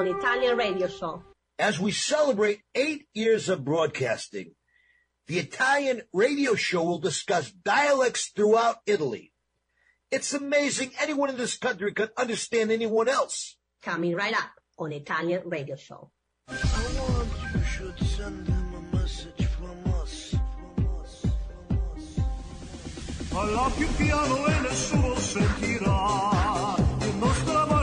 Today on Italian Radio Show. As we celebrate eight years of broadcasting, the Italian radio show will discuss dialects throughout Italy. It's amazing anyone in this country can understand anyone else. Coming right up on Italian Radio Show. I want you should send him a message from us. From us. From us. Parla più piano e nessuno sentirà Il nostro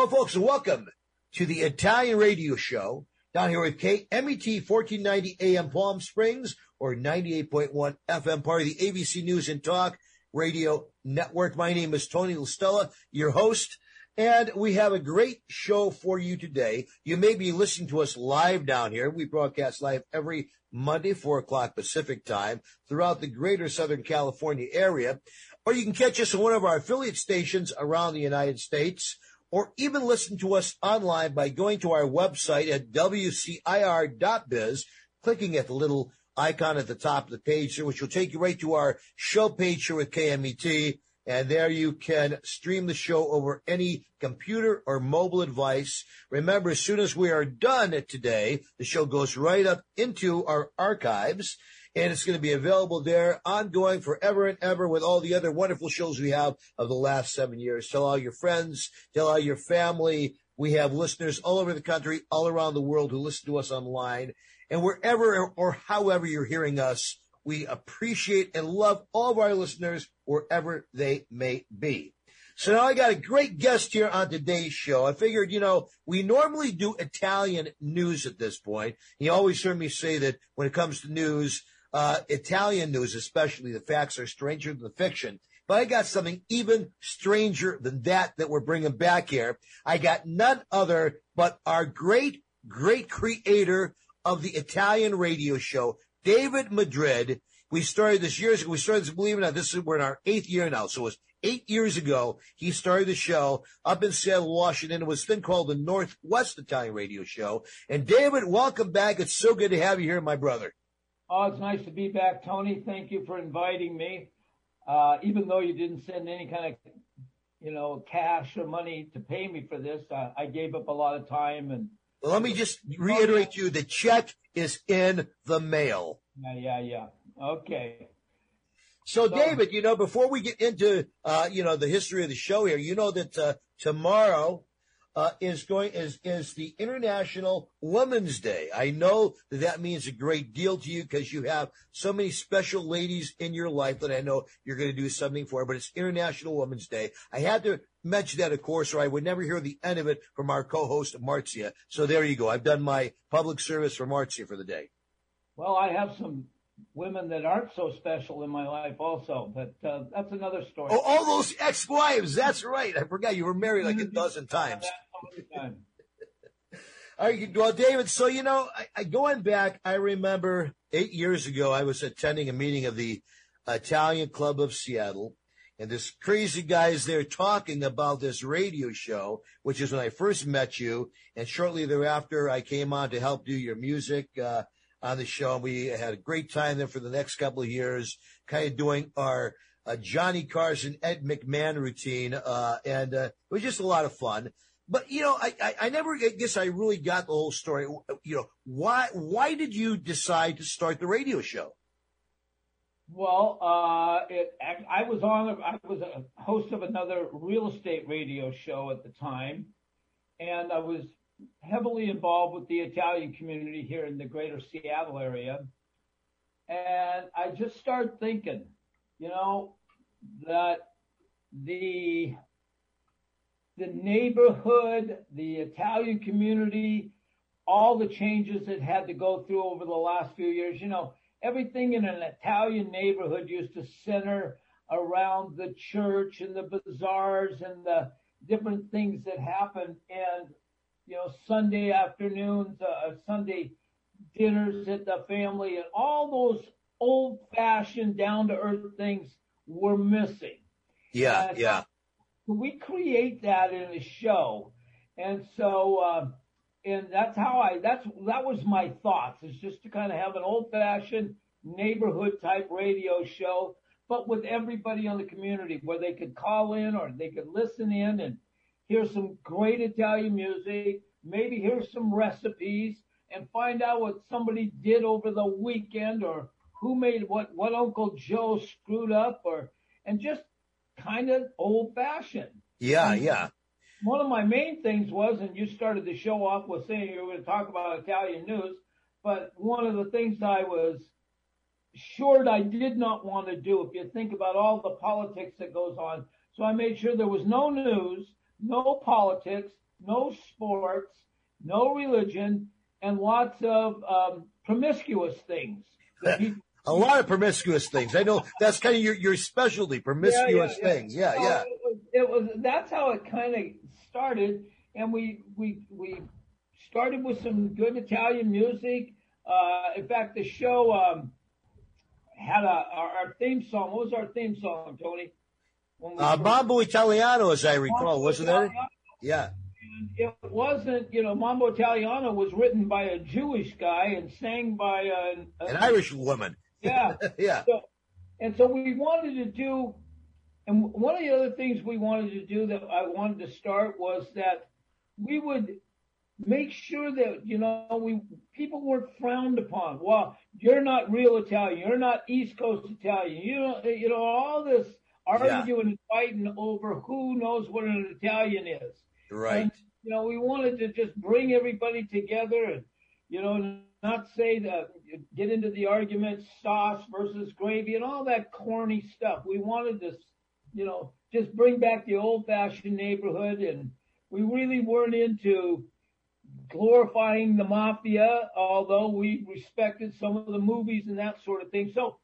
Hello, folks, and welcome to the Italian radio show down here with KMET 1490 AM Palm Springs or 98.1 FM, part of the ABC News and Talk radio network. My name is Tony Listella, your host, and we have a great show for you today. You may be listening to us live down here. We broadcast live every Monday, 4 o'clock Pacific time throughout the greater Southern California area, or you can catch us on one of our affiliate stations around the United States or even listen to us online by going to our website at wcir.biz, clicking at the little icon at the top of the page which will take you right to our show page here with KMET. And there you can stream the show over any computer or mobile device. Remember, as soon as we are done today, the show goes right up into our archives and it's going to be available there ongoing forever and ever with all the other wonderful shows we have of the last seven years. Tell all your friends, tell all your family. We have listeners all over the country, all around the world who listen to us online. And wherever or however you're hearing us, we appreciate and love all of our listeners wherever they may be. So now I got a great guest here on today's show. I figured, you know, we normally do Italian news at this point. You always heard me say that when it comes to news, uh, Italian news, especially the facts are stranger than the fiction. But I got something even stranger than that that we're bringing back here. I got none other but our great, great creator of the Italian radio show, David Madrid. We started this years ago. We started this, believe it or not, this is, we're in our eighth year now. So it was eight years ago. He started the show up in Seattle, Washington. It was then called the Northwest Italian Radio Show. And David, welcome back. It's so good to have you here, my brother. Oh, it's nice to be back, Tony. Thank you for inviting me. Uh, even though you didn't send any kind of, you know, cash or money to pay me for this, uh, I gave up a lot of time and. Well, let me just reiterate to you, the check is in the mail. Yeah, yeah, yeah. Okay. So, So- David, you know, before we get into, uh, you know, the history of the show here, you know that, uh, tomorrow, uh, is going, is, is the International Women's Day. I know that that means a great deal to you because you have so many special ladies in your life that I know you're going to do something for, but it's International Women's Day. I had to mention that, of course, or I would never hear the end of it from our co-host, Marcia. So there you go. I've done my public service for Marcia for the day. Well, I have some women that aren't so special in my life also, but uh, that's another story. Oh, all those ex-wives. That's right. I forgot you were married like a dozen times. That's some of the time. All right, well, David. So you know, I, I going back, I remember eight years ago, I was attending a meeting of the Italian Club of Seattle, and this crazy guy is there talking about this radio show, which is when I first met you, and shortly thereafter, I came on to help do your music. Uh, on the show. We had a great time there for the next couple of years, kind of doing our uh, Johnny Carson, Ed McMahon routine, uh, and uh, it was just a lot of fun. But you know, I, I, I never I guess I really got the whole story. You know, why why did you decide to start the radio show? Well, uh, it, I was on, I was a host of another real estate radio show at the time, and I was heavily involved with the Italian community here in the greater Seattle area. And I just started thinking, you know, that the the neighborhood, the Italian community, all the changes it had to go through over the last few years, you know, everything in an Italian neighborhood used to center around the church and the bazaars and the different things that happen and you know Sunday afternoons, uh, Sunday dinners at the family, and all those old-fashioned, down-to-earth things were missing. Yeah, Uh, yeah. we create that in a show, and so uh, and that's how I that's that was my thoughts is just to kind of have an old-fashioned neighborhood type radio show, but with everybody in the community where they could call in or they could listen in and hear some great Italian music, maybe hear some recipes and find out what somebody did over the weekend or who made what what Uncle Joe screwed up or and just kind of old fashioned. Yeah, yeah. One of my main things was, and you started the show off with saying you were going to talk about Italian news, but one of the things I was short I did not want to do, if you think about all the politics that goes on, so I made sure there was no news, no politics, no sports, no religion, and lots of um, promiscuous things. A lot of promiscuous things. I know that's kind of your, your specialty, promiscuous yeah, yeah. things. Yeah, So yeah. It was, it was that's how it kind of started, and we we we started with some good Italian music. Uh, in fact, the show um, had a our, our theme song. What was our theme song, Tony? Uh, Mambo Italiano, as I recall, wasn't that it? Yeah. It wasn't, you know, Mambo Italiano was written by a Jewish guy and sang by a, a An Irish woman. yeah. Yeah. So, and so we wanted to do, and one of the other things we wanted to do that I wanted to start was that we would make sure that you know we people weren't frowned upon. Well, you're not real Italian. You're not East Coast Italian. You know, you know all this arguing and fighting over who knows what an Italian is. Right. And, you know, we wanted to just bring everybody together and, you know, not say that, get into the argument sauce versus gravy and all that corny stuff. We wanted to, you know, just bring back the old fashioned neighborhood and we really weren't into glorifying the mafia, although we respected some of the movies and that sort of thing. So,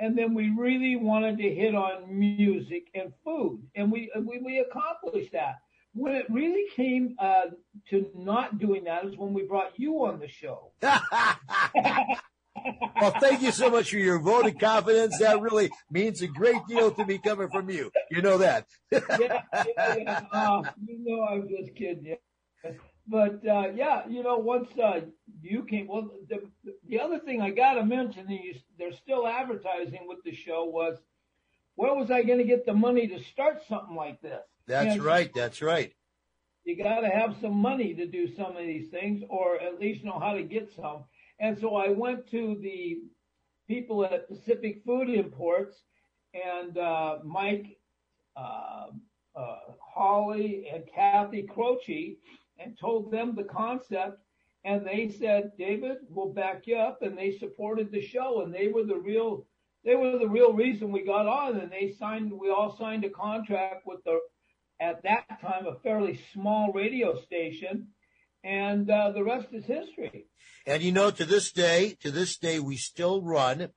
and then we really wanted to hit on music and food, and we we, we accomplished that. When it really came uh, to not doing that is when we brought you on the show. well, thank you so much for your vote of confidence. That really means a great deal to me coming from you. You know that. yeah, yeah, yeah. Uh, you know, I'm just kidding. But uh, yeah, you know, once uh, you came, well, the the other thing I got to mention, and you, they're still advertising with the show was, where was I going to get the money to start something like this? That's And right. That's right. You got to have some money to do some of these things, or at least know how to get some. And so I went to the people at Pacific Food Imports and uh, Mike, uh, uh, Holly, and Kathy Croce, and told them the concept. And they said, David, we'll back you up. And they supported the show, and they were the real. They were the real reason we got on, and they signed. We all signed a contract with the, at that time, a fairly small radio station, and uh, the rest is history. And you know, to this day, to this day, we still run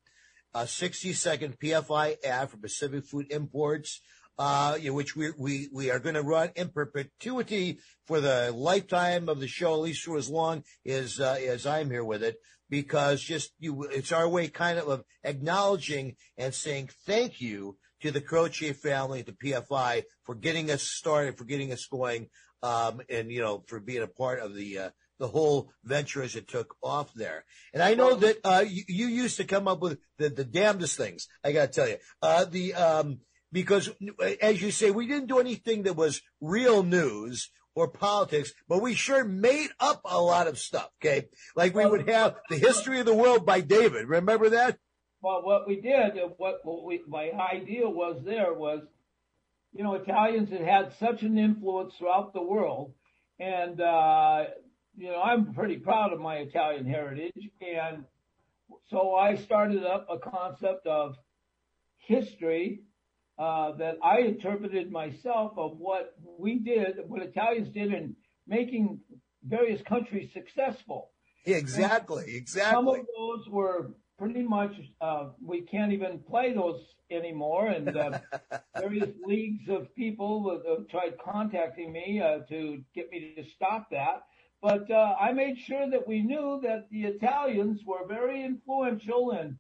a 60 second PFI ad for Pacific Food Imports, which we, we, we are going to run in perpetuity for the lifetime of the show, at least for as long as, uh, as I'm here with it, because just you, it's our way kind of of acknowledging and saying thank you to the Croce family the PFI for getting us started, for getting us going, um, and, you know, for being a part of the, uh, the whole venture as it took off there. And I know that uh, you, you used to come up with the, the damnedest things. I got to tell you, uh, the um, because as you say, we didn't do anything that was real news or politics, but we sure made up a lot of stuff. Okay, like we would have the history of the world by David. Remember that? Well, what we did, uh, what, what we, my idea was there was, you know, Italians had had such an influence throughout the world, and uh, you know, I'm pretty proud of my Italian heritage, and so I started up a concept of history that I interpreted myself of what we did, what Italians did in making various countries successful. Exactly, exactly. Some of those were pretty much uh, we can't even play those anymore, and uh, various leagues of people have tried contacting me uh, to get me to stop that. But uh, I made sure that we knew that the Italians were very influential in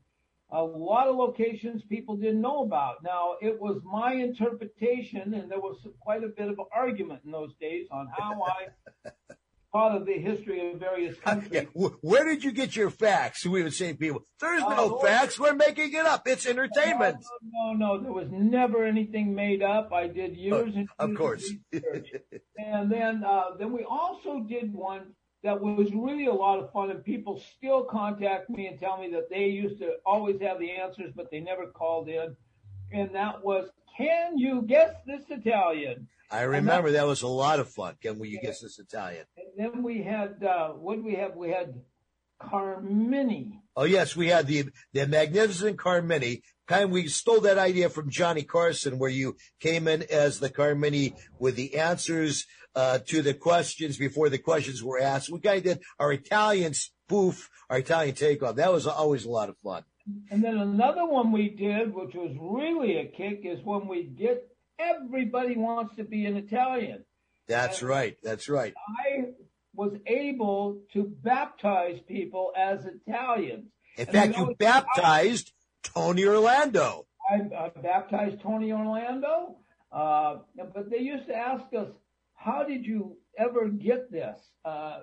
a lot of locations people didn't know about. Now, it was my interpretation, and there was quite a bit of argument in those days on how I thought of the history of various countries. Yeah. Where did you get your facts? We would say to people, there's no Uh, facts. We're making it up. It's entertainment. No, no, no, there was never anything made up. I did years and Of course. research. and then, uh, then we also did one that was really a lot of fun, and people still contact me and tell me that they used to always have the answers, but they never called in. And that was, can you guess this Italian? I remember that was a lot of fun. Can we guess this Italian? And then we had, uh, what did we have? We had Carmini. Oh yes, we had the the magnificent Carmini. Kind we stole that idea from Johnny Carson, where you came in as the Carmini with the answers uh, to the questions before the questions were asked. We kind of did our Italian spoof, our Italian takeoff. That was always a lot of fun. And then another one we did, which was really a kick, is when we did Everybody Wants to Be an Italian. That's right. That's right. I was able to baptize people as Italians. In And fact, you baptized Tony Orlando. I, I baptized Tony Orlando, uh, but they used to ask us, "How did you ever get this uh,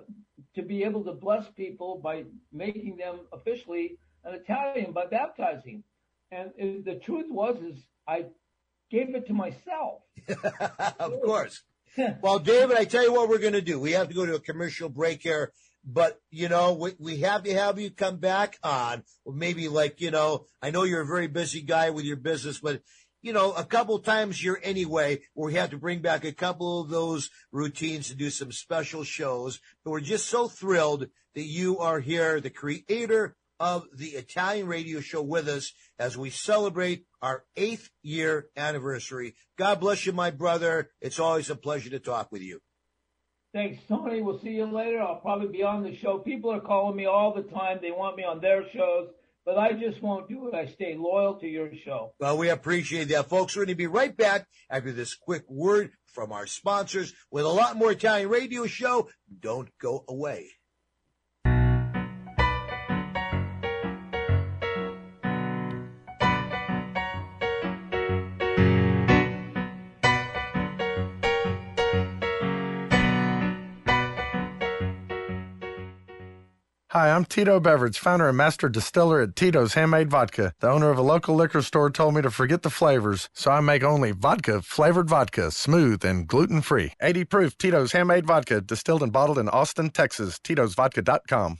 to be able to bless people by making them officially an Italian by baptizing?" And uh, the truth was, is I gave it to myself. of course. Well, David, I tell you what we're going to do. We have to go to a commercial break here, but you know, we, we have to have you come back on. Maybe like, you know, I know you're a very busy guy with your business, but you know, a couple times here anyway, where we have to bring back a couple of those routines to do some special shows. But we're just so thrilled that you are here, the creator of the Italian radio show with us as we celebrate our eighth year anniversary. God bless you, my brother. It's always a pleasure to talk with you. Thanks, Tony. We'll see you later. I'll probably be on the show. People are calling me all the time. They want me on their shows, but I just won't do it. I stay loyal to your show. Well, we appreciate that, folks. We're going to be right back after this quick word from our sponsors with a lot more Italian radio show. Don't go away. Hi, I'm Tito Beveridge, founder and master distiller at Tito's Handmade Vodka. The owner of a local liquor store told me to forget the flavors, so I make only vodka flavored vodka, smooth and gluten free. 80 proof Tito's Handmade Vodka, distilled and bottled in Austin, Texas. Tito'sVodka.com.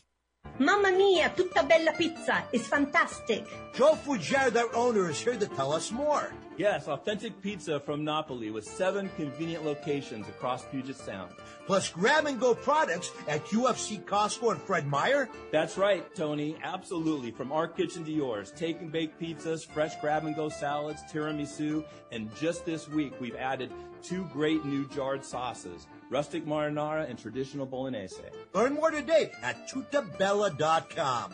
Mamma mia, tutta bella pizza is fantastic. Joe Fugier, their owner, is here to tell us more. Yes, authentic pizza from Napoli with seven convenient locations across Puget Sound. Plus grab and go products at QFC Costco and Fred Meyer. That's right, Tony. Absolutely. From our kitchen to yours. Take and bake pizzas, fresh grab and go salads, tiramisu, and just this week we've added two great new jarred sauces, rustic marinara and traditional bolognese. Learn more today at tuttabella.com.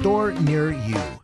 store near you.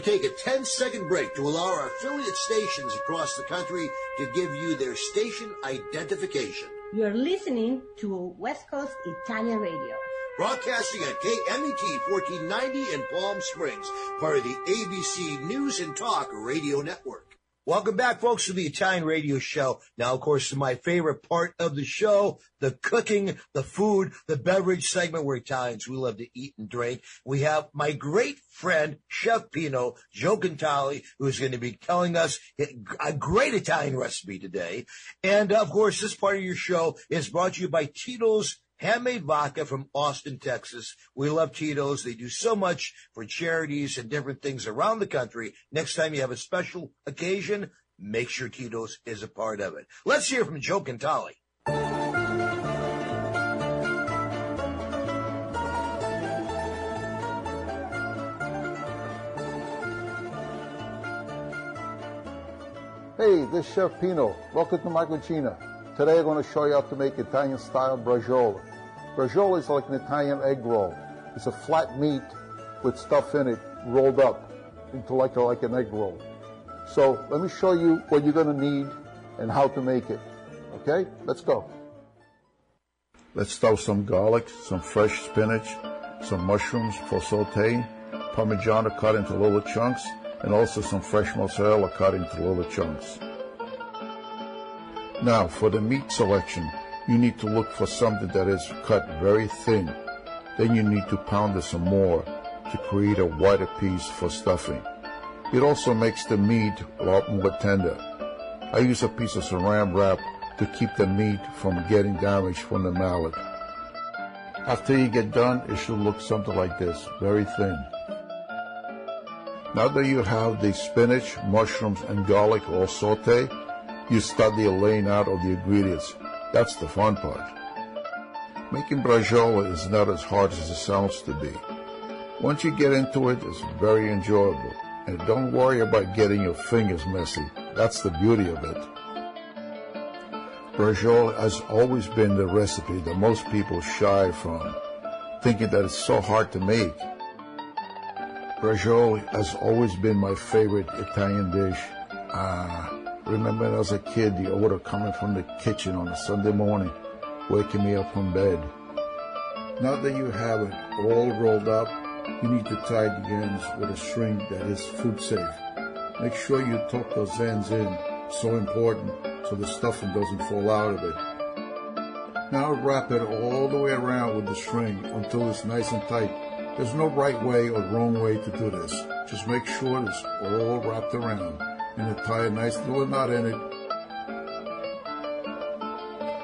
to take a 10 second break to allow our affiliate stations across the country to give you their station identification. You're listening to West Coast Italian Radio. Broadcasting at KMET 1490 in Palm Springs, part of the ABC News and Talk Radio Network. Welcome back, folks, to the Italian Radio Show. Now, of course, my favorite part of the show, the cooking, the food, the beverage segment. We're Italians. We love to eat and drink. We have my great friend, Chef Pino, Joe Cantali, who's going to be telling us a great Italian recipe today. And, of course, this part of your show is brought to you by Tito's handmade vodka from Austin, Texas. We love Tito's. They do so much for charities and different things around the country. Next time you have a special occasion, make sure Tito's is a part of it. Let's hear from Joe Cantali. Hey, this is Chef Pino. Welcome to my cucina. Today I'm going to show you how to make Italian style braciole. Braciole is like an Italian egg roll. It's a flat meat with stuff in it rolled up into like, a, like an egg roll. So let me show you what you're going to need and how to make it. Okay, let's go. Let's stuff some garlic, some fresh spinach, some mushrooms for sauteing, parmigiano cut into little chunks, and also some fresh mozzarella cut into little chunks. Now, for the meat selection, you need to look for something that is cut very thin. Then you need to pound it some more to create a wider piece for stuffing. It also makes the meat a lot more tender. I use a piece of saran wrap to keep the meat from getting damaged from the mallet. After you get done, it should look something like this, very thin. Now that you have the spinach, mushrooms, and garlic all sauteed, you start the laying out of the ingredients. That's the fun part. Making braciole is not as hard as it sounds to be. Once you get into it, it's very enjoyable. And don't worry about getting your fingers messy. That's the beauty of it. Braciole has always been the recipe that most people shy from, thinking that it's so hard to make. Braciole has always been my favorite Italian dish. Ah, remember as a kid, the odor coming from the kitchen on a Sunday morning, waking me up from bed. Now that you have it all rolled up, you need to tie the ends with a string that is food safe. Make sure you tuck those ends in, so important, so the stuffing doesn't fall out of it. Now wrap it all the way around with the string until it's nice and tight. There's no right way or wrong way to do this. Just make sure it's all wrapped around and tie a nice little knot in it.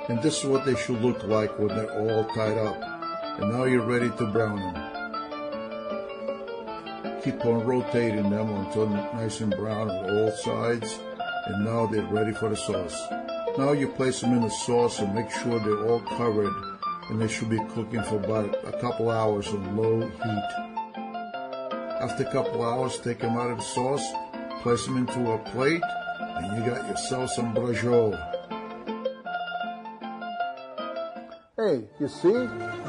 And this is what they should look like when they're all tied up. And now you're ready to brown them. Keep on rotating them until nice and brown on all sides. And now they're ready for the sauce. Now you place them in the sauce and make sure they're all covered and they should be cooking for about a couple hours on low heat. After a couple hours, take them out of the sauce place them into a plate, and you got yourself some braciole. Hey, you see?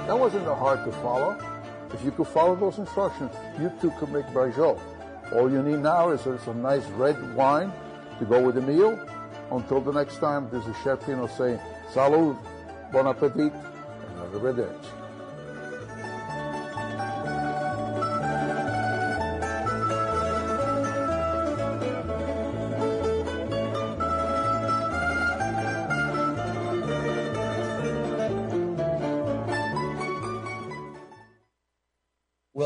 That wasn't that hard to follow. If you could follow those instructions, you too could make braciole. All you need now is some nice red wine to go with the meal. Until the next time, this is Chef Pino saying, Salud, bon appetit, and arrivederci.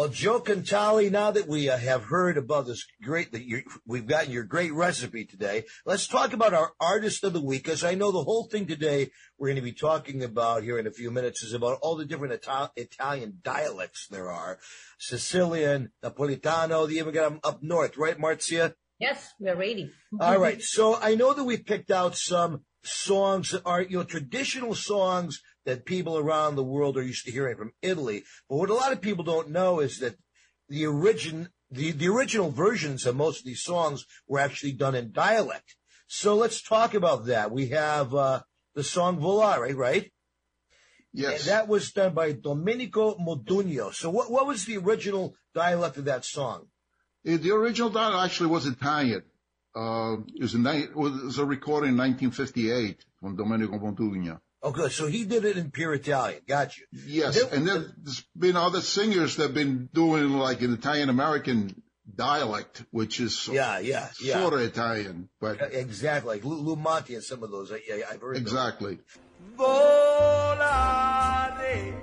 Well, Joe Cantali, now that we uh, have heard about this great, that you, we've gotten your great recipe today, let's talk about our artist of the week, because I know the whole thing today we're going to be talking about here in a few minutes is about all the different Ita- Italian dialects there are. Sicilian, Napolitano, they even got them up north, right, Marcia? Yes, we're ready. All right. So I know that we picked out some songs that are, you know, traditional songs that people around the world are used to hearing from Italy. But what a lot of people don't know is that the origin, the, the original versions of most of these songs were actually done in dialect. So let's talk about that. We have, uh, the song Volare, right? Yes. And that was done by Domenico Modugno. So what, what was the original dialect of that song? The original dialect actually was Italian. Uh, it was, a, it was a recording in 1958 from Domenico Modugno. Oh, good. So he did it in pure Italian. Got you. Yes, and there's been other singers that have been doing like an Italian American dialect, which is Yeah, yeah, yeah. sort of Italian, but Exactly. Like Lou, Lou Monte and some of those. I, I, I've heard exactly. volare.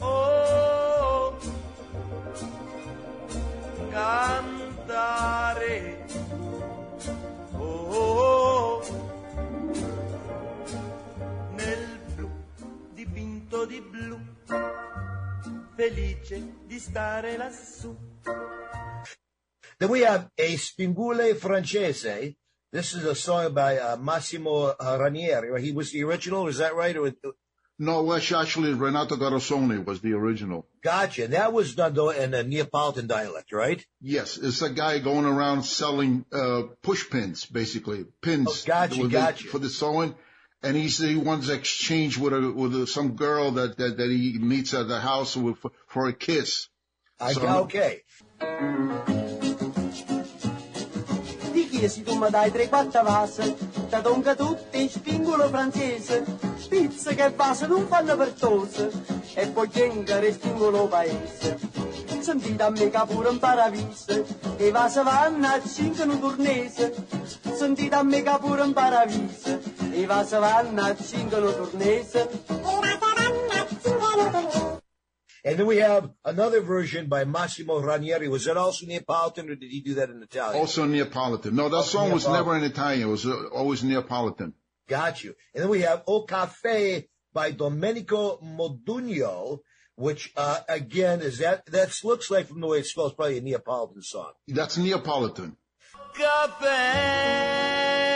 Oh, cantare. Oh, oh, oh. Dipinto di blu, felice di stare lassù. Then we have a Spingule Francese. This is a song by uh, Massimo uh, Ranieri. He was the original. Is that right? Or, No, well, actually, Renato Carosone was the original. gotcha. And that was done though in a Neapolitan dialect, right? Yes, it's a guy going around selling uh, push pins, basically pins. Oh, gotcha, with the- gotcha. for the sewing. And he's, he wants to exchange with a, with a, some girl that, that, that he meets at the house with, for, for a kiss. I, So- okay. Ti chiesi tu mi dai tre quattro vase, da donca tutti in spingolo francese, spizze che vase non fanno per tose, e poi chiengere spingolo paese. Sentite a me che pure un paradiso, e vase vanno a cinque un turnese. Sentite a me che pure un paradiso, e vase vanno a cinque un turnese. And then we have another version by Massimo Ranieri. Was that also Neapolitan or did he do that in Italian? Also Neapolitan. No, that Also song was never in Italian. It was uh, always Neapolitan. Got you. And then we have O Cafe by Domenico Modugno, which, uh, again, is that, that looks like from the way it spells, probably a Neapolitan song. That's Neapolitan. Caffè,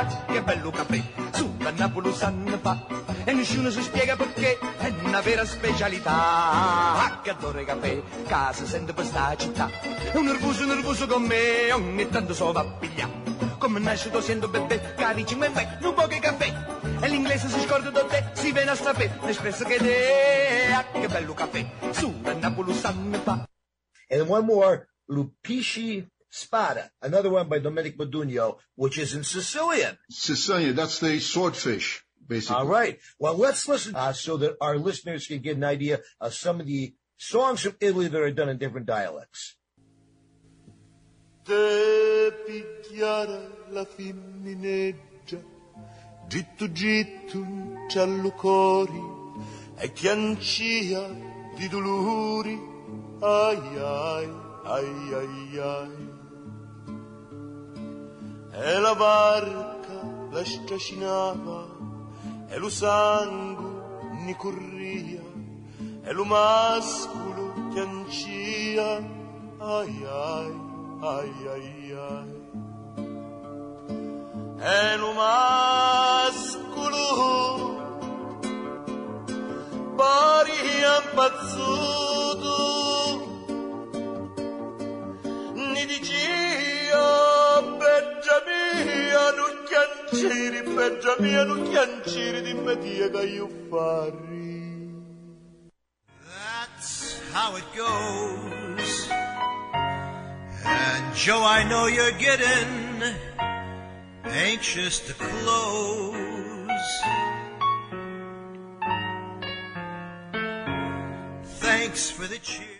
ah, che bello caffè, su da Napoli sanno fa, e nessuno si spiega perché, è una vera specialità. Ah, che adoro caffè, casa sente per sta città, è un nervoso nervoso con me, ogni tanto so va a. Come nasce sento bebè, cari cinque non può che caffè, e l'inglese si scorda da te, si viene a sapere, l'espresso che te, ah, che bello caffè, su da Napoli sanno fa. And one more, Lupisci Spada, another one by Domenico Modugno, which is in Sicilian. Sicilian, that's the swordfish, basically. All right. Well, let's listen uh, so that our listeners can get an idea of some of the songs from Italy that are done in different dialects. Te picchiare la femmineggia, gittu gittu giallo cori, e chiancia di dolori, ai ai, ai ai ai. E la barca la stracinava, e lo sangue ni corria, e lo mascolo chiancia, ai ai, ai ai ai. E lo mascolo pari impazzuto mia non beggia mia non chianciri io fari That's how it goes. And Joe, I know you're getting anxious to close. Thanks for the cheer.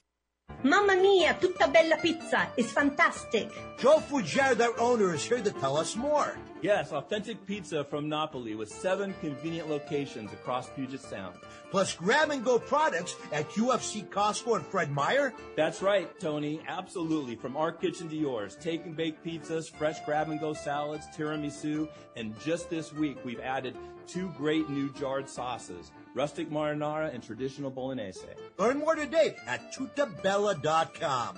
Mamma mia, tutta bella pizza. It's fantastic. Joe Fugiaro, their owner, is here to tell us more. Yes, authentic pizza from Napoli with seven convenient locations across Puget Sound. Plus grab and go products at QFC, Costco, and Fred Meyer. That's right, Tony. Absolutely. From our kitchen to yours. Take and bake pizzas, fresh grab and go salads, tiramisu, and just this week we've added two great new jarred sauces. Rustic marinara, and traditional bolognese. Learn more today at tuttabella.com.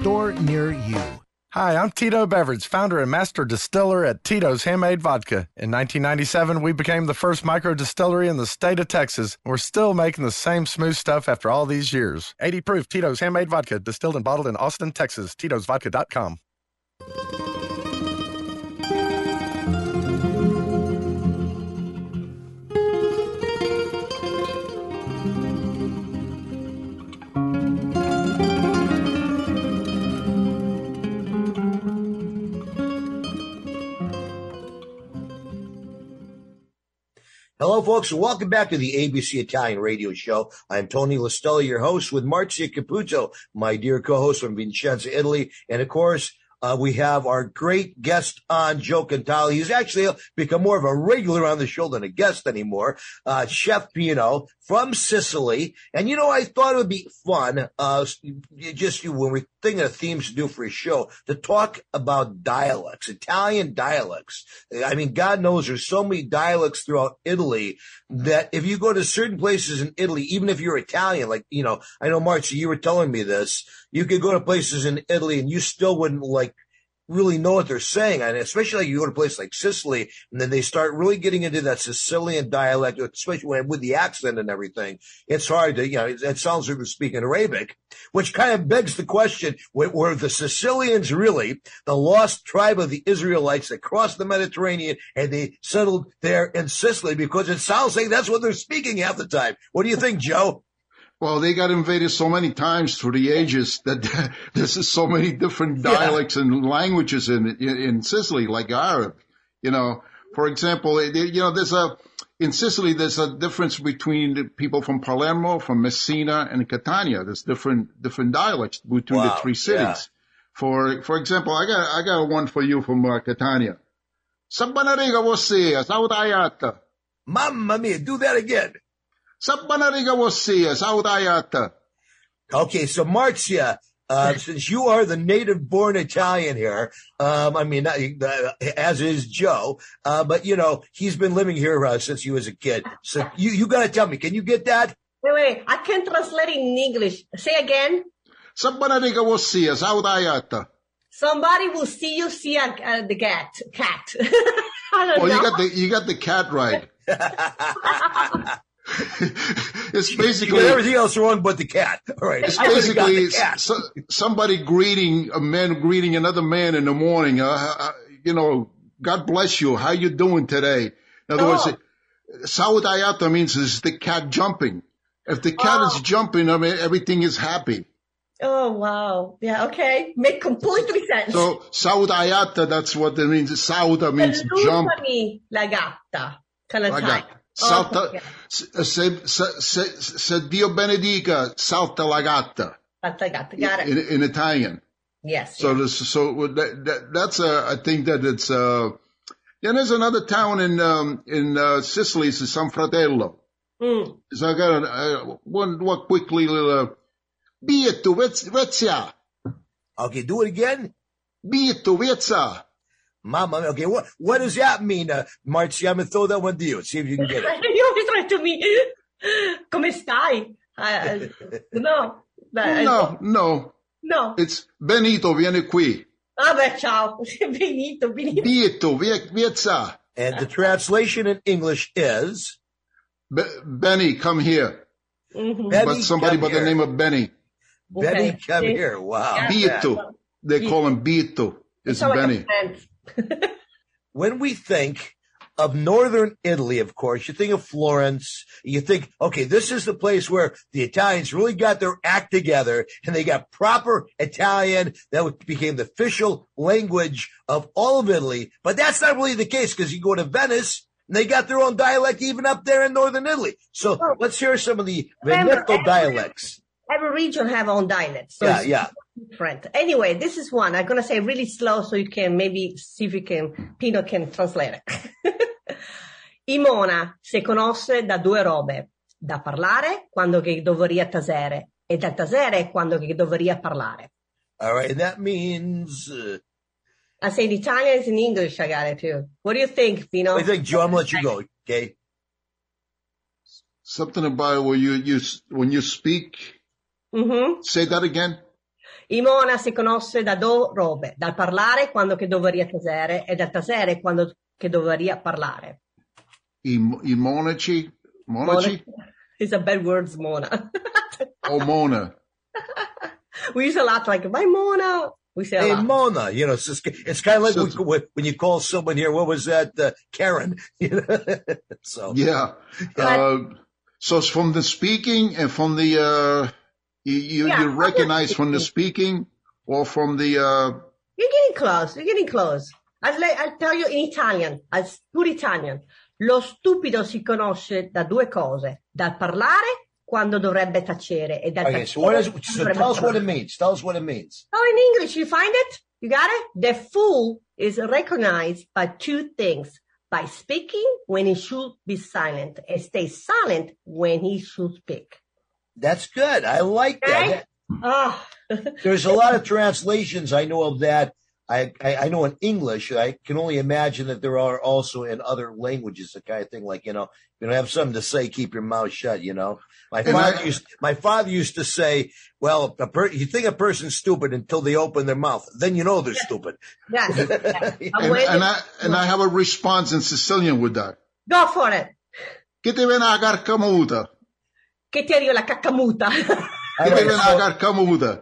near you. Hi, I'm Tito Beveridge, founder and master distiller at Tito's Handmade Vodka. In 1997, we became the first micro distillery in the state of Texas. We're still making the same smooth stuff after all these years. 80 proof Tito's Handmade Vodka, distilled and bottled in Austin, Texas. Tito'sVodka.com. Hello, folks, welcome back to the ABC Italian Radio Show. I'm Tony Listella, your host, with Marzia Caputo, my dear co-host from Vincenza, Italy, and of course, uh, we have our great guest on, Joe Cantali. He's actually become more of a regular on the show than a guest anymore. Uh, Chef Pino from Sicily. And you know, I thought it would be fun, uh, just when we're thinking of themes to do for a show, to talk about dialects, Italian dialects. I mean, God knows there's so many dialects throughout Italy that if you go to certain places in Italy, even if you're Italian, like, you know, I know, Marcia, you were telling me this, you could go to places in Italy and you still wouldn't like really know what they're saying. And especially like you go to a place like Sicily and then they start really getting into that Sicilian dialect, especially when, with the accent and everything. It's hard to, you know, it, it sounds like they're speaking Arabic, which kind of begs the question, were, were the Sicilians really the lost tribe of the Israelites that crossed the Mediterranean and they settled there in Sicily? Because it sounds like that's what they're speaking half the time. What do you think, Joe? Well, they got invaded so many times through the ages that there's so many different dialects yeah. and languages in, in, in Sicily, like Arab. You know, for example, you know, there's a in Sicily there's a difference between the people from Palermo, from Messina, and Catania. There's different different dialects between wow. the three cities. Yeah. For for example, I got I got one for you from uh, Catania. Sabbanariga você, saudaiata. Mamma mia, do that again. Sabbanariga você, saudaiata. Okay, so Marcia, uh, since you are the native born Italian here, um, I mean, uh, as is Joe, uh, but you know, he's been living here uh, since he was a kid. So you, you gotta tell me, can you get that? Wait, wait, I can't translate in English. Say again. Somebody will see us. Somebody will see you see a, uh, the cat. Cat. oh, know. you got the you got the cat right. it's basically everything else wrong but the cat. All right. It's basically so, somebody greeting a man greeting another man in the morning. Uh, uh, you know, God bless you. How you doing today? In other oh. words, Saudayata means is the cat jumping. If the cat oh. is jumping, I mean, everything is happy. Oh wow! Yeah, okay, make completely sense. So saudayata, that's what it means. Sauda means jump. La gatta, kind of type. Salta, se, se, se, se, Dio benedica, salta la gatta. Salta gatta, got it. In, in Italian. Yes. So this, so that, that, that's a, I think that it's, uh, yeah, there's another town in, um, in, uh, Sicily, it's San Fratello. Mm. So I got a, uh, one, one quickly little, uh, Bietu, Vezia. Okay, do it again. Bietu, Vezia. Mama, okay, what what does that mean, uh, Marcy? I'm gonna throw that one to you. See if you can get it. you always try to me. Come stai? Uh, no, no, no, no. It's Benito, vieni qui. Vabbè, ciao. Benito, Benito. Benito, viezza. And the translation in English is? Be- Benny, come here. Mm-hmm. Benny, but somebody by here. the name of Benny. Benny, okay. come here. Wow. Bito. They call him Bito. It's Benny. when we think of northern Italy, of course, you think of Florence. You think, okay, this is the place where the Italians really got their act together and they got proper Italian that became the official language of all of Italy. But that's not really the case because you go to Venice, And they got their own dialect even up there in northern Italy. So let's hear some of the Veneto dialects. Every region have own dialect. So Yeah, yeah. Different. Anyway, this is one. I'm gonna say really slow so you can maybe see if you can Pino can translate it. Imona si conosce da due robe, da parlare quando che dovrebbe tasere e da tasere quando che dovrebbe parlare. All right. And that means, uh, I say in Italian, is in English, I got it too. What do you think, Pino? I think, Joe, I'm gonna let you go. Okay. Something about where you, you, when you speak, Mhm. say that again. Imona si conosce da due robe, dal parlare quando che dovrebbe tasere e dal tasere quando che dovrebbe parlare. I, I monaci, monaci, It's a bad word, Mona. oh Mona. we use a lot like, my Mona. We say a Hey. Mona, you know, it's just, it's kind of like when- when, when you call someone here, what was that, uh, Karen? So, Yeah. Uh, so it's from the speaking and from the, uh, you, you, Yeah, you recognize from the speaking or from the, uh, You're getting close. You're getting close. I'll, let- I'll tell you in Italian, as pure Italian. Lo stupido si conosce da due cose, dal parlare quando dovrebbe tacere e dal okay, tacere so what is, quando so dovrebbe tell us what it means. Tell us what it means. Oh, in English, you find it? You got it? The fool is recognized by two things. By speaking when he should be silent and stay silent when he should speak. That's good. I like that. Ah, There's a lot of translations I know of that. I, I, I know in English. I can only imagine that there are also in other languages, the kind of thing like, you know, you don't have something to say, keep your mouth shut, you know. My And father I- used, my father used to say, well, a per, you think a person's stupid until they open their mouth. Then you know they're stupid. yes. yes. And, and I, and I have a response in Sicilian with that. Go for it. Che te viene a carcamuta? Che ti arriva la caccamuta. Che te viene a carcamuta?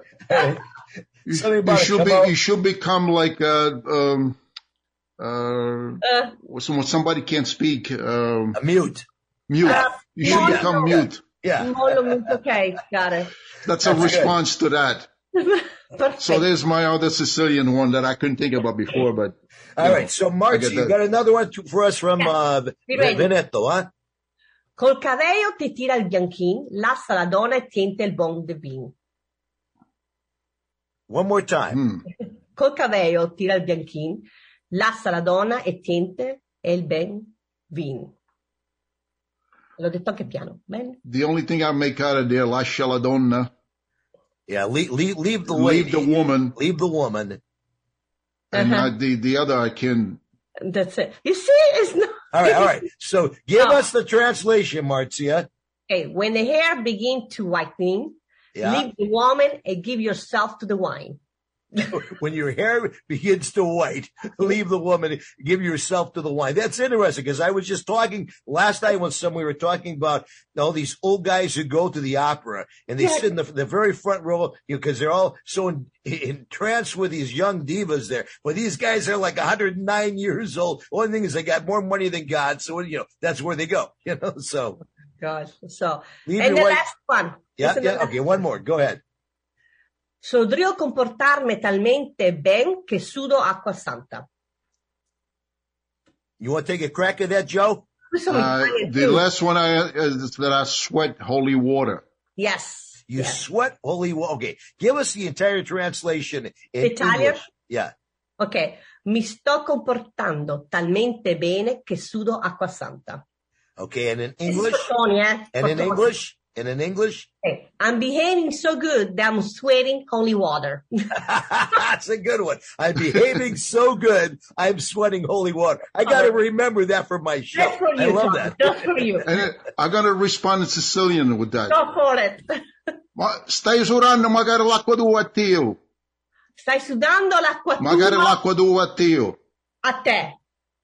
You, Something you about a should be, you should become like, uh, um, uh, Uh, when somebody can't speak, um, A mute. mute. Uh, You should no, become no. mute. Yeah. molto, molto, okay, got it. That's a That's good. response to that. So there's my other Sicilian one that I couldn't think about before, but All right. So, I Marcy, get you got another one to, for us from, uh, Veneto, huh? Col cabello ti tira il bianchin, lassa la donna e tiente il bon de vin. One more time. hmm. Col cabello tira il bianchin, lassa la donna e tiente il ben vin. L'ho detto anche piano. Bene? the only thing I make out of there, lascia la donna, Yeah. Leave, leave, leave the leave lady. the woman, Leave the woman. and Uh-huh. uh, the, the other I can, That's it. You see, it's not. All right. All right. So give No. us the translation, Marcia. Okay, when the hair begin to whiten, Yeah. leave the woman and give yourself to the wine. when your hair begins to white, leave the woman, give yourself to the wine. That's interesting because I was just talking last night when some we were talking about all these old guys who go to the opera and they Yeah. sit in the, the very front row you know, because they're all so in, entranced with these young divas there. But these guys are like 109 years old. Only thing is they got more money than God. So, you know, that's where they go, you know, so Gosh, so. leave and the wife. last one. Yeah. Yeah. Okay. One more. Go ahead. Sodrio comportarmi talmente ben che sudo acqua santa. You want to take a crack at that, Joe? Uh, the last one I, is that I sweat holy water. Yes. You yes. sweat holy water. Okay. Give us the entire translation in Italian? English. Yeah. Ok, mi sto comportando talmente bene che sudo acqua santa. Okay. And in English, Sotoni, eh? and in English, and in English, Okay. I'm behaving so good that I'm sweating holy water. that's a good one. I'm behaving so good. I'm sweating holy water. I got to remember that for my show. That's for I love Tom. that. That's for you. And I gotta respond in Sicilian with that. Go for it. Ma stai usurando magari l'acqua tua a Dio. Stai sudando l'acqua Magari l'acqua tua a Dio. a te.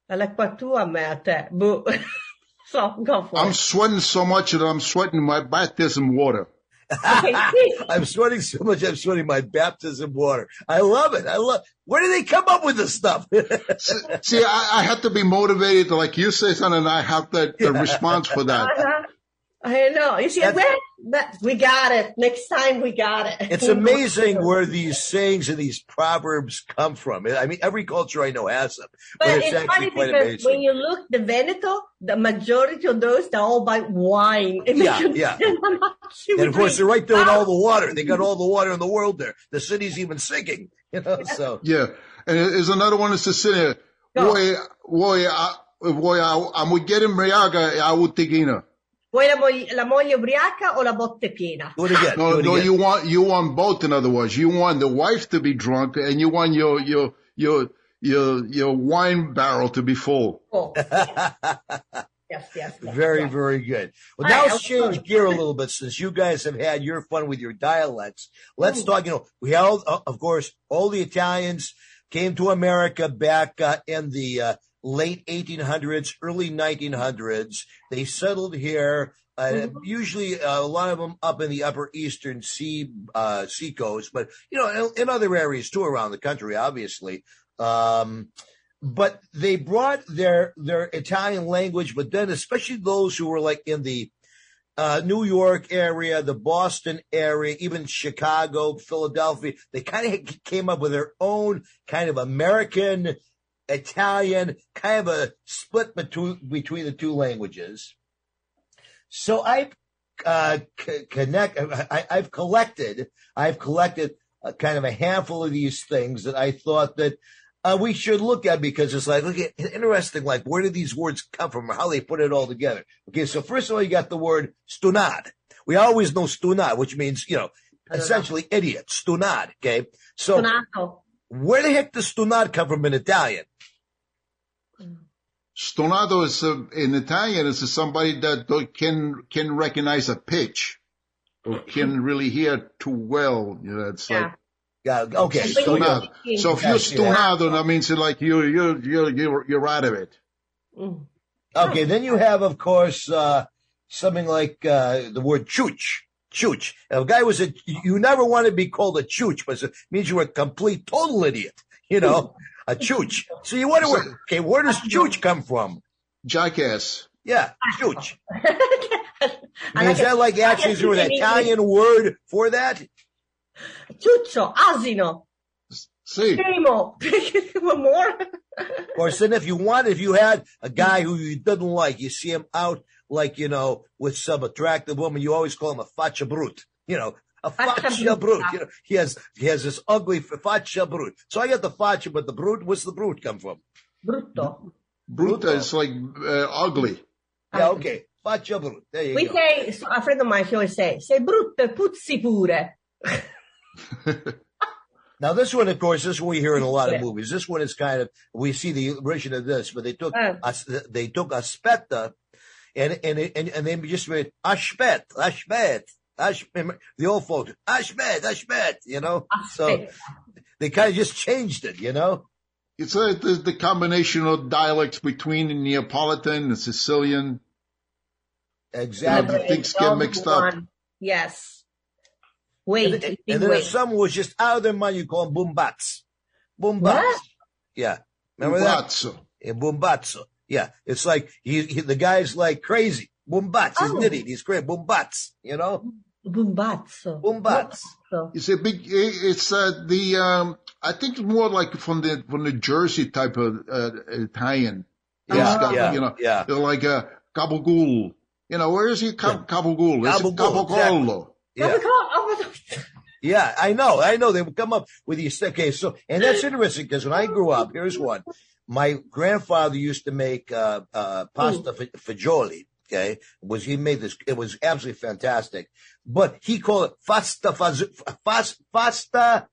L'acqua tua a me, a te. Boh. so, go for it. I'm sweating so much that I'm sweating my baptism water. Okay. I'm sweating so much. I'm sweating my baptism water. I love it. I love. Where do they come up with this stuff? See, I, I have to be motivated to, like you say something, and I have the, the response for that. Uh-huh. I know. You see, That's- that, we got it. Next time we got it. It's amazing where these sayings and these proverbs come from. I mean, every culture I know has them, but, But it's, it's, funny because amazing. when you look the Veneto, the majority of those they're all by wine. And Yeah, you- yeah. they're not actually and of course, they're right there in all the water. They got all the water in the world there. The city's even sinking, you know. So Yeah, and there's another one that's just here. Voy, voy, a, voy a, a mujer embriaga a botiguina. Vuoi la, moglie, la moglie ubriaca o la botte piena? do it again. No, it no, again. you want you want both. In other words, you want the wife to be drunk, and you want your your your your your wine barrel to be full. Oh, yes, yes, yes. Very, yes. very good. Well, now let's change gear a little bit since you guys have had your fun with your dialects. Let's Mm. talk, you know, we all, uh, of course, all the Italians came to America back uh, in the uh, late 1800s, early 1900s. They settled here. Uh, Mhm. Usually, uh, a lot of them up in the upper eastern sea uh, sea coast, but you know, in, in other areas too around the country, obviously. Um, but they brought their their Italian language, but then especially those who were like in the uh, New York area, the Boston area, even Chicago, Philadelphia, they kind of came up with their own kind of American Italian, kind of a split between between the two languages. So I uh, c- connect. I, I've collected. I've collected a kind of a handful of these things that I thought that uh, we should look at because it's like, look at interesting. Like, where did these words come from, or how they put it all together? Okay, so first of all, you got the word stunad. We always know stunad, which means you know essentially idiot. Stunad. Okay, so Donato. where the heck does stunad come from in Italian? Stonato is a, in Italian is somebody that can can recognize a pitch or can really hear too well. You know, it's like Yeah, okay. And when stonado. So if you're see that. stonado, that means like you you you you're you're out of it. Mm. Okay, then you have, of course, uh, something like uh, the word chooch. Chooch. If a guy was a, you never want to be called a chooch, but it means you're a complete total idiot. You know, a chooch. So you wonder where, okay, where does chooch come from? Jackass. Yeah, chooch. I I mean, is that like actually is there an Italian word for that? Ciuccio, asino, See, primo. One more. Or then if you wanted, if you had a guy who you didn't like, you see him out like, you know, with some attractive woman, you always call him a faccia brute. You know, a Faccia faccia brutta. brute. You know, he has, he has this ugly f- faccia brute. So I got the faccia, but the brute, Where's the brute come from? Brutto. bruta is like uh, ugly. Yeah, okay. Faccia brute. There you We go. say, so a friend of mine, he always say, sei brutto puzzi pure. Now this one, of course, this one we hear in a lot of movies. This one is kind of we see the origin of this, but they took Uh. us they took aspetta and and and and they just made ashpet, ashpet, ash the old folks, ashpet, ashpet, you know. So they kind of just changed it, you know. It's uh, the, the combination of dialects between the Neapolitan and Sicilian. Exactly. Yeah, things get mixed up. Yes. Wait, And, and, big and then wait. if someone was just out of their mind, you call them boombats. Boombats. What? Yeah. Remember that? Bumbatso. Yeah, Bumbazzo. Yeah, it's like he, he the guy's like crazy. Bumbats, he's Oh. an idiot. He's great. Bumbats, you know. Bumbazzo. Bumbats. It's a big. It's uh, the. Um, I think it's more like from the from the Jersey type of uh, Italian. It's Yeah, got, yeah, you know, yeah. they're like a gabagool. You know, where is he? Cab- Gabagool. It's Gabagool, Gabagolo. Yeah, Oh, yeah, I know, I know. They would come up with these. Okay, so and that's interesting because when I grew up, here's one. My grandfather used to make uh, uh, pasta f- fagioli. Okay, was he made this? It was absolutely fantastic. But he called it pasta fazul. Pasta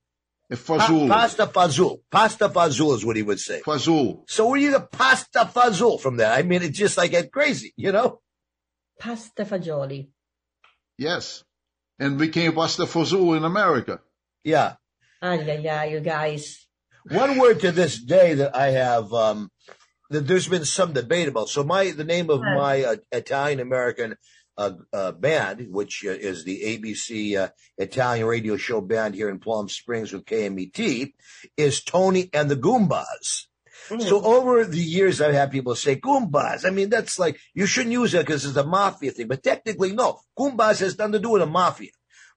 Fazul. pasta fazul. Pasta fazul is what he would say. Fazul. So where do you get pasta fazul from that? I mean, it's just like that crazy, you know? Pasta fagioli. Yes. And became pasta fazul in America. Yeah. Ay, ay, ay, you guys. One word to this day that I have, um, that there's been some debate about. So my, the name of my uh, Italian American uh, uh, band, which uh, is the ABC uh, Italian radio show band here in Palm Springs with KMET, is Tony and the Goombas. So over the years, I've had people say Goombas. I mean, that's like, you shouldn't use it because it's a mafia thing. But technically, no. Goombas has nothing to do with a mafia.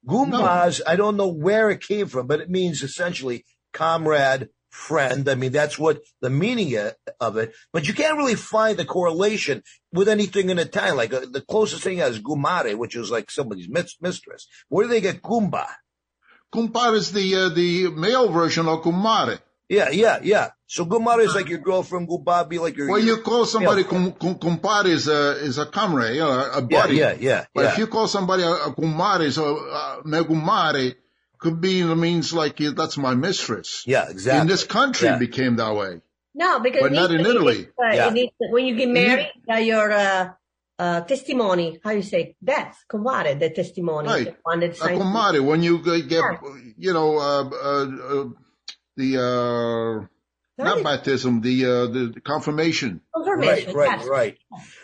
Goombas, I don't know where it came from, but it means essentially comrade, friend. I mean, that's what the meaning of it. But you can't really find the correlation with anything in Italian. Like uh, the closest thing is gumare, which is like somebody's mistress. Where do they get Goomba? Kumpare is the uh, the male version of kumare. Yeah, yeah, yeah. So gumare is like your girlfriend, gubabi, like your. Well, you call somebody Yeah. kum, kum, kumpare is a is a comrade, you know, a buddy. yeah, yeah, But yeah. if you call somebody a, a so uh, megumare could be the means like that's my mistress. Yeah, exactly. In this country, Yeah. became that way. No, because But not in Italy, Italy. uh, Yeah. in Italy, when you get married, uh, your uh, uh, testimony, how you say, that's comare, the testimony. Right. the one that A signs- when you get, Yeah. you know, uh, uh, uh, the uh, not Right. baptism, the uh, the, the confirmation. Confirmation, Right, right, yes. right.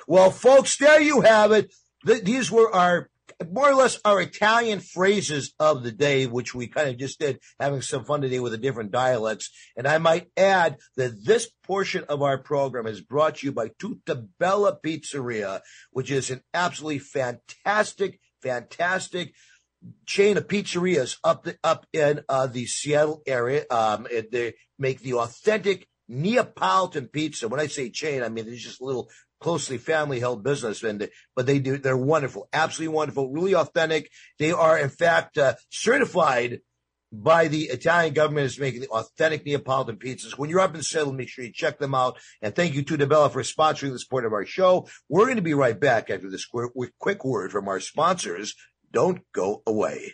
Well, folks, there you have it. Th- these were our more or less our Italian phrases of the day, which we kind of just did, having some fun today with the different dialects. And I might add that this portion of our program is brought to you by Tutta Bella Pizzeria, which is an absolutely fantastic, fantastic chain of pizzerias up the, up in uh, the Seattle area. Um, they make the authentic Neapolitan pizza. When I say chain, I mean it's just a little closely family held business, and but they do they're wonderful, absolutely wonderful, really authentic. They are in fact uh, certified by the Italian government as making the authentic Neapolitan pizzas. When you're up in Seattle, make sure you check them out. And thank you to DeBella for sponsoring this part of our show. We're going to be right back after this quick word from our sponsors. Don't go away.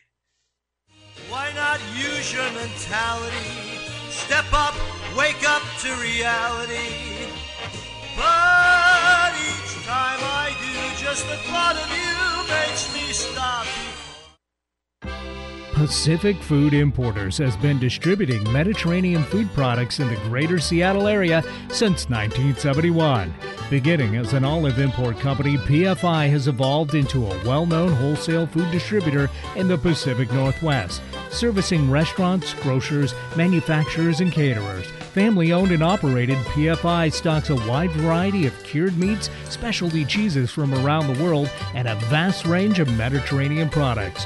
Why not use your mentality? Step up, wake up to reality. But just the thought of you makes me stop. Pacific Food Importers has been distributing Mediterranean food products in the greater Seattle area since 1971. Beginning as an olive import company, PFI has evolved into a well known wholesale food distributor in the Pacific Northwest, servicing restaurants, grocers, manufacturers, and caterers. Family owned and operated, PFI stocks a wide variety of cured meats, specialty cheeses from around the world, and a vast range of Mediterranean products.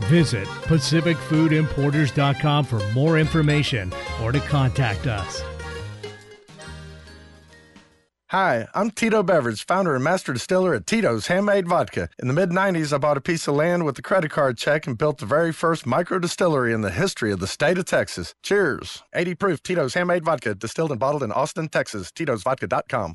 Visit PacificFoodImporters.com for more information or to contact us. Hi, I'm Tito Beveridge, founder and master distiller at Tito's Handmade Vodka. In the mid 90s, I bought a piece of land with a credit card check and built the very first micro distillery in the history of the state of Texas. Cheers. 80 proof Tito's Handmade Vodka, distilled and bottled in Austin, Texas. Tito'sVodka.com.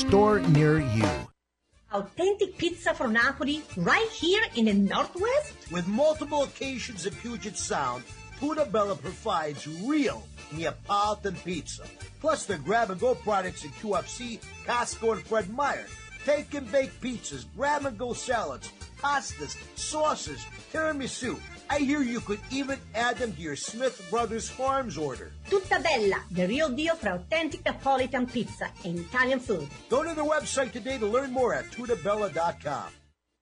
store near you. Authentic pizza from Napoli right here in the Northwest? With multiple occasions in Puget Sound, Tutta Bella provides real Neapolitan pizza. Plus the grab and go products at QFC, Costco, and Fred Meyer. Take and bake pizzas, grab and go salads, pastas, sauces, tiramisu. I hear you could even add them to your Smith Brothers Farms order. Tutta Bella, the real deal for authentic Napolitan pizza and Italian food. Go to their website today to learn more at tuttabella.com.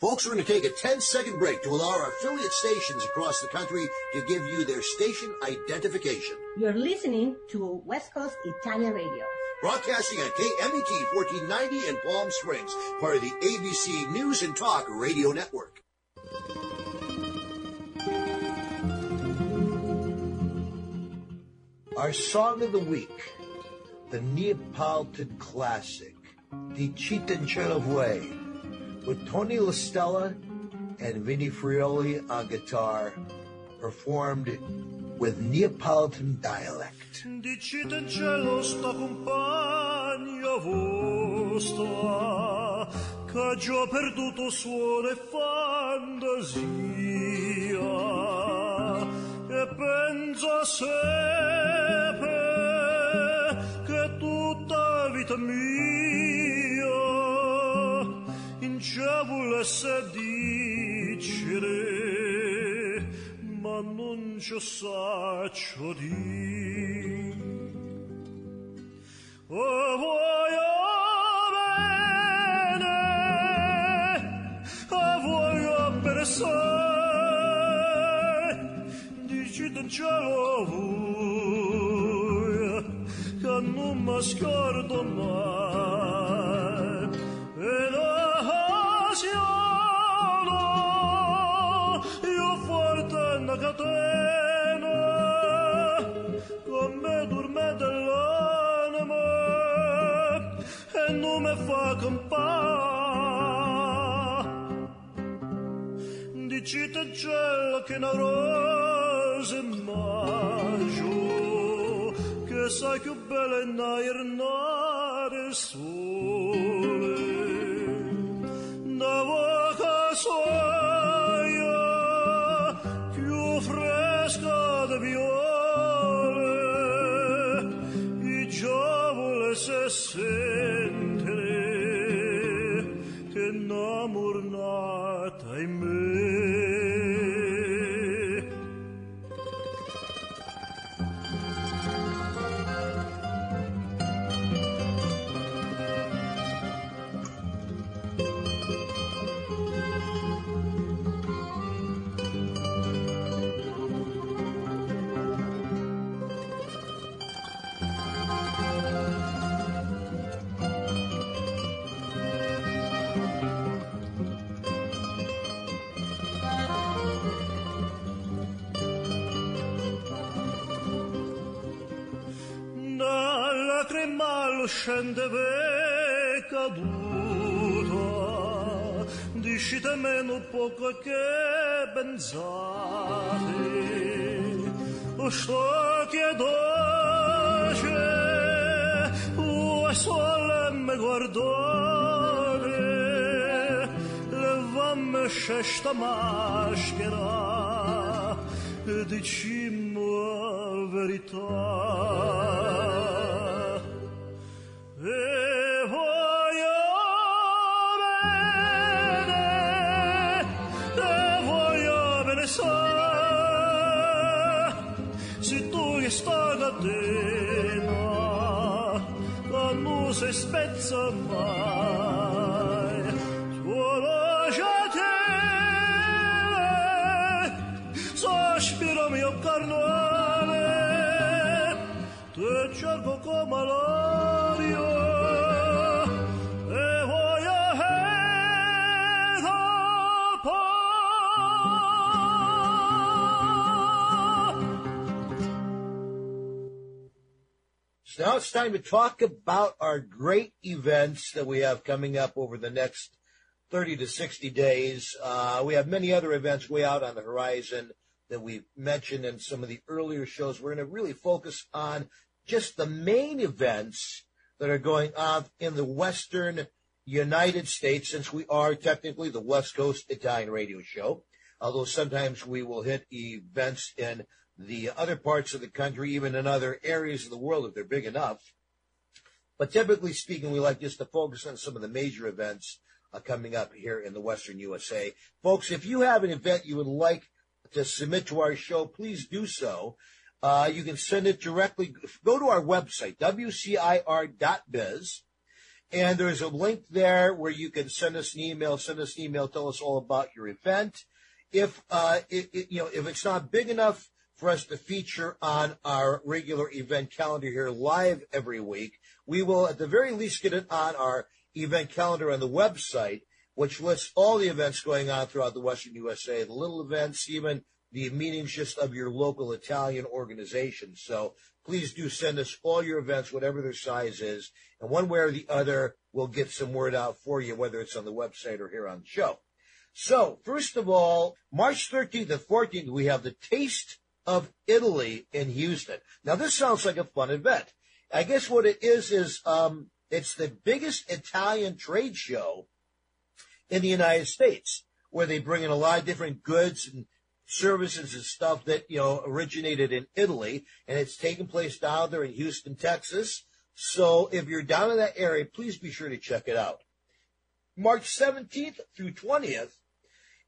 Folks, we're going to take a 10 second break to allow our affiliate stations across the country to give you their station identification. You're listening to West Coast Italian Radio. Broadcasting on KMET 1490 in Palm Springs, part of the ABC News and Talk Radio Network. Our song of the week, the Neapolitan classic, Dicitencello Vuje, with Tony LaStella and Vinnie Frioli on guitar, performed with Neapolitan dialect. Dicite cielo compagna vostra che già perduto suono fantasia. E pensa sempre che tutta vita mia. In ciò volesse dicere ma non ci saccio di oh voglio bene oh voglio bene sai dici in cielo voi che non mi scordo mai cielo che una rosa in maggio che sai più bella è nairnare sole crema scende ve caduta discite meno poco che pensate. O sto che dolce o sole me guardate levamme sta maschera e dicimmo verità now it's time to talk about our great events that we have coming up over the next 30 to 60 days. Uh, we have many other events way out on the horizon that we've mentioned in some of the earlier shows. We're going to really focus on just the main events that are going on in the Western United States, since we are technically the West Coast Italian radio show. Although sometimes we will hit events in the other parts of the country, even in other areas of the world if they're big enough. But typically speaking, we like just to focus on some of the major events uh, coming up here in the Western USA. Folks, if you have an event you would like to submit to our show, please do so. Uh, you can send it directly. Go to our website, wcir.biz, and there's a link there where you can send us an email. Send us an email. Tell us all about your event. If uh, it, it, you know if it's not big enough for us to feature on our regular event calendar here live every week, we will at the very least get it on our event calendar on the website, which lists all the events going on throughout the Western USA, the little events, even the meetings just of your local Italian organization. So please do send us all your events, whatever their size is, and one way or the other, we'll get some word out for you, whether it's on the website or here on the show. So, first of all, March 13th and 14th, we have the Taste of Italy in Houston. Now, this sounds like a fun event. I guess what it is is um, it's the biggest Italian trade show in the United States, where they bring in a lot of different goods and services and stuff that you know originated in Italy, and it's taking place down there in Houston, Texas. So if you're down in that area, please be sure to check it out. March 17th through 20th,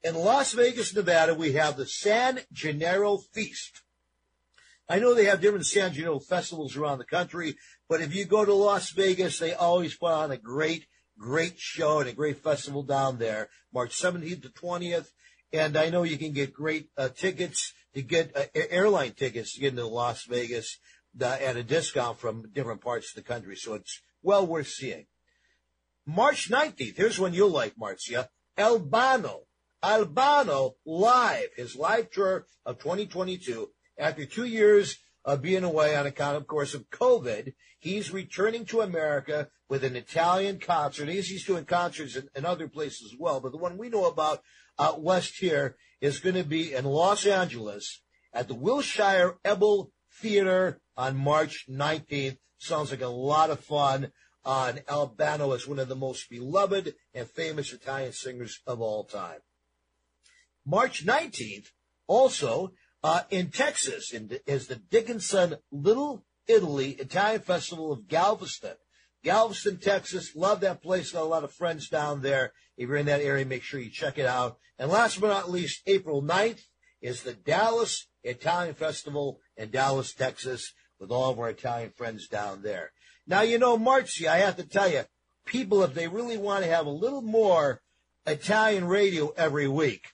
in Las Vegas, Nevada, we have the San Gennaro Feast. I know they have different San Gennaro festivals around the country, but if you go to Las Vegas, they always put on a great, great show and a great festival down there, March 17th to 20th. And I know you can get great uh, tickets to get uh, airline tickets to get into Las Vegas uh, at a discount from different parts of the country. So it's well worth seeing. March 19th, here's one you'll like, Marcia. Albano. Albano live, his live tour of 2022. After two years of being away on account, of course, of COVID, he's returning to America with an Italian concert. He's, he's doing concerts in, in other places as well, but the one we know about out west here is going to be in Los Angeles at the Wilshire Ebell Theater on March 19th. Sounds like a lot of fun. On Albano is one of the most beloved and famous Italian singers of all time. March 19th, also uh, in Texas, in, is the Dickinson Little Italy Italian Festival of Galveston. Galveston, Texas. Love that place. Got a lot of friends down there. If you're in that area, make sure you check it out. And last but not least, April 9th is the Dallas Italian Festival in Dallas, Texas, with all of our Italian friends down there. Now, you know, Marcy, I have to tell you, people, if they really want to have a little more Italian radio every week,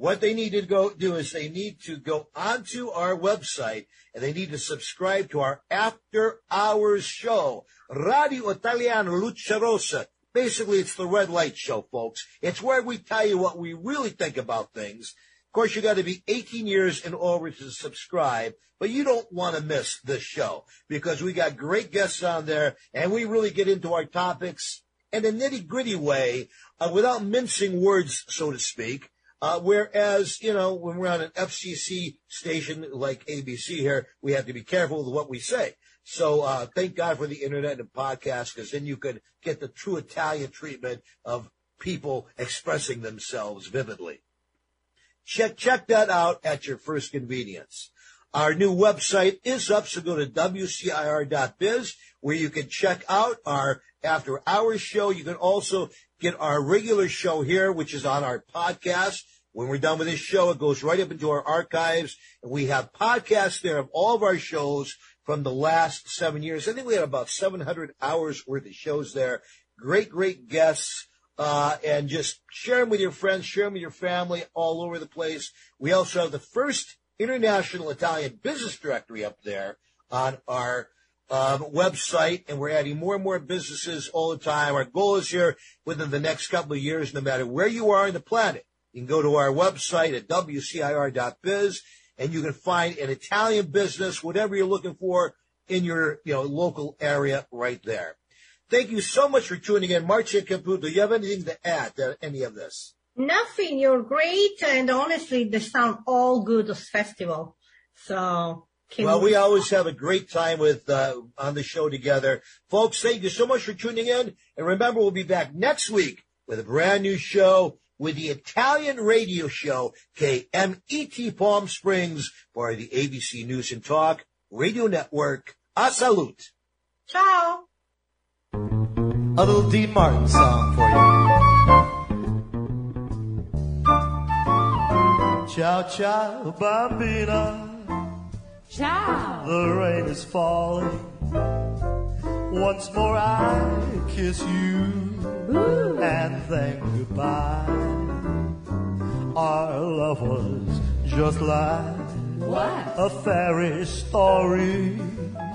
what they need to go do is they need to go onto our website and they need to subscribe to our after hours show, Radio Italiano Luce Rossa. Basically, it's the red light show, folks. It's where we tell you what we really think about things. Of course, you got to be 18 years and over to subscribe, but you don't want to miss this show because we got great guests on there and we really get into our topics in a nitty gritty way uh, without mincing words, so to speak. Uh, whereas, you know, when we're on an FCC station like ABC here, we have to be careful with what we say. So uh, thank God for the internet and podcasts because then you could get the true Italian treatment of people expressing themselves vividly. Check, check that out at your first convenience. Our new website is up, so go to WCIR.biz where you can check out our after hours show. You can also get our regular show here, which is on our podcast. When we're done with this show, it goes right up into our archives and we have podcasts there of all of our shows from the last seven years. I think we had about 700 hours worth of shows there. Great, great guests uh, and just share them with your friends, share them with your family all over the place. We also have the first international Italian business directory up there on our um, website, and we're adding more and more businesses all the time. Our goal is here within the next couple of years, no matter where you are on the planet, you can go to our website at wcir.biz, and you can find an Italian business, whatever you're looking for, in your you know local area right there. Thank you so much for tuning in. Marcia Caputo, do you have anything to add to any of this? Nothing. You're great, and honestly, they sound all good this festival. So. Can Well, we always have a great time with uh, on the show together, folks. Thank you so much for tuning in, and remember, we'll be back next week with a brand new show with the Italian radio show KMET Palm Springs for the ABC News and Talk Radio Network. A salute. Ciao. A little Dean Martin song for you. Ciao, ciao, bambina. Ciao. The rain is falling. Once more I kiss you and thank goodbye. Our love was just like What? a fairy story,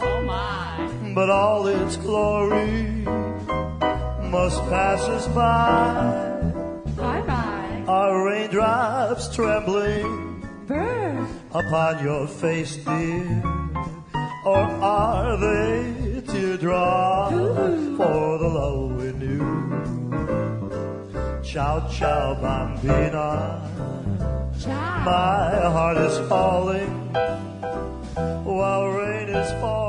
Oh my. but all its glory must pass us by. Bye bye. Our raindrops trembling Bird upon your face, dear? Or are they teardrops for the love we knew? Ciao, ciao, bambina. Ciao. My heart is falling while rain is falling.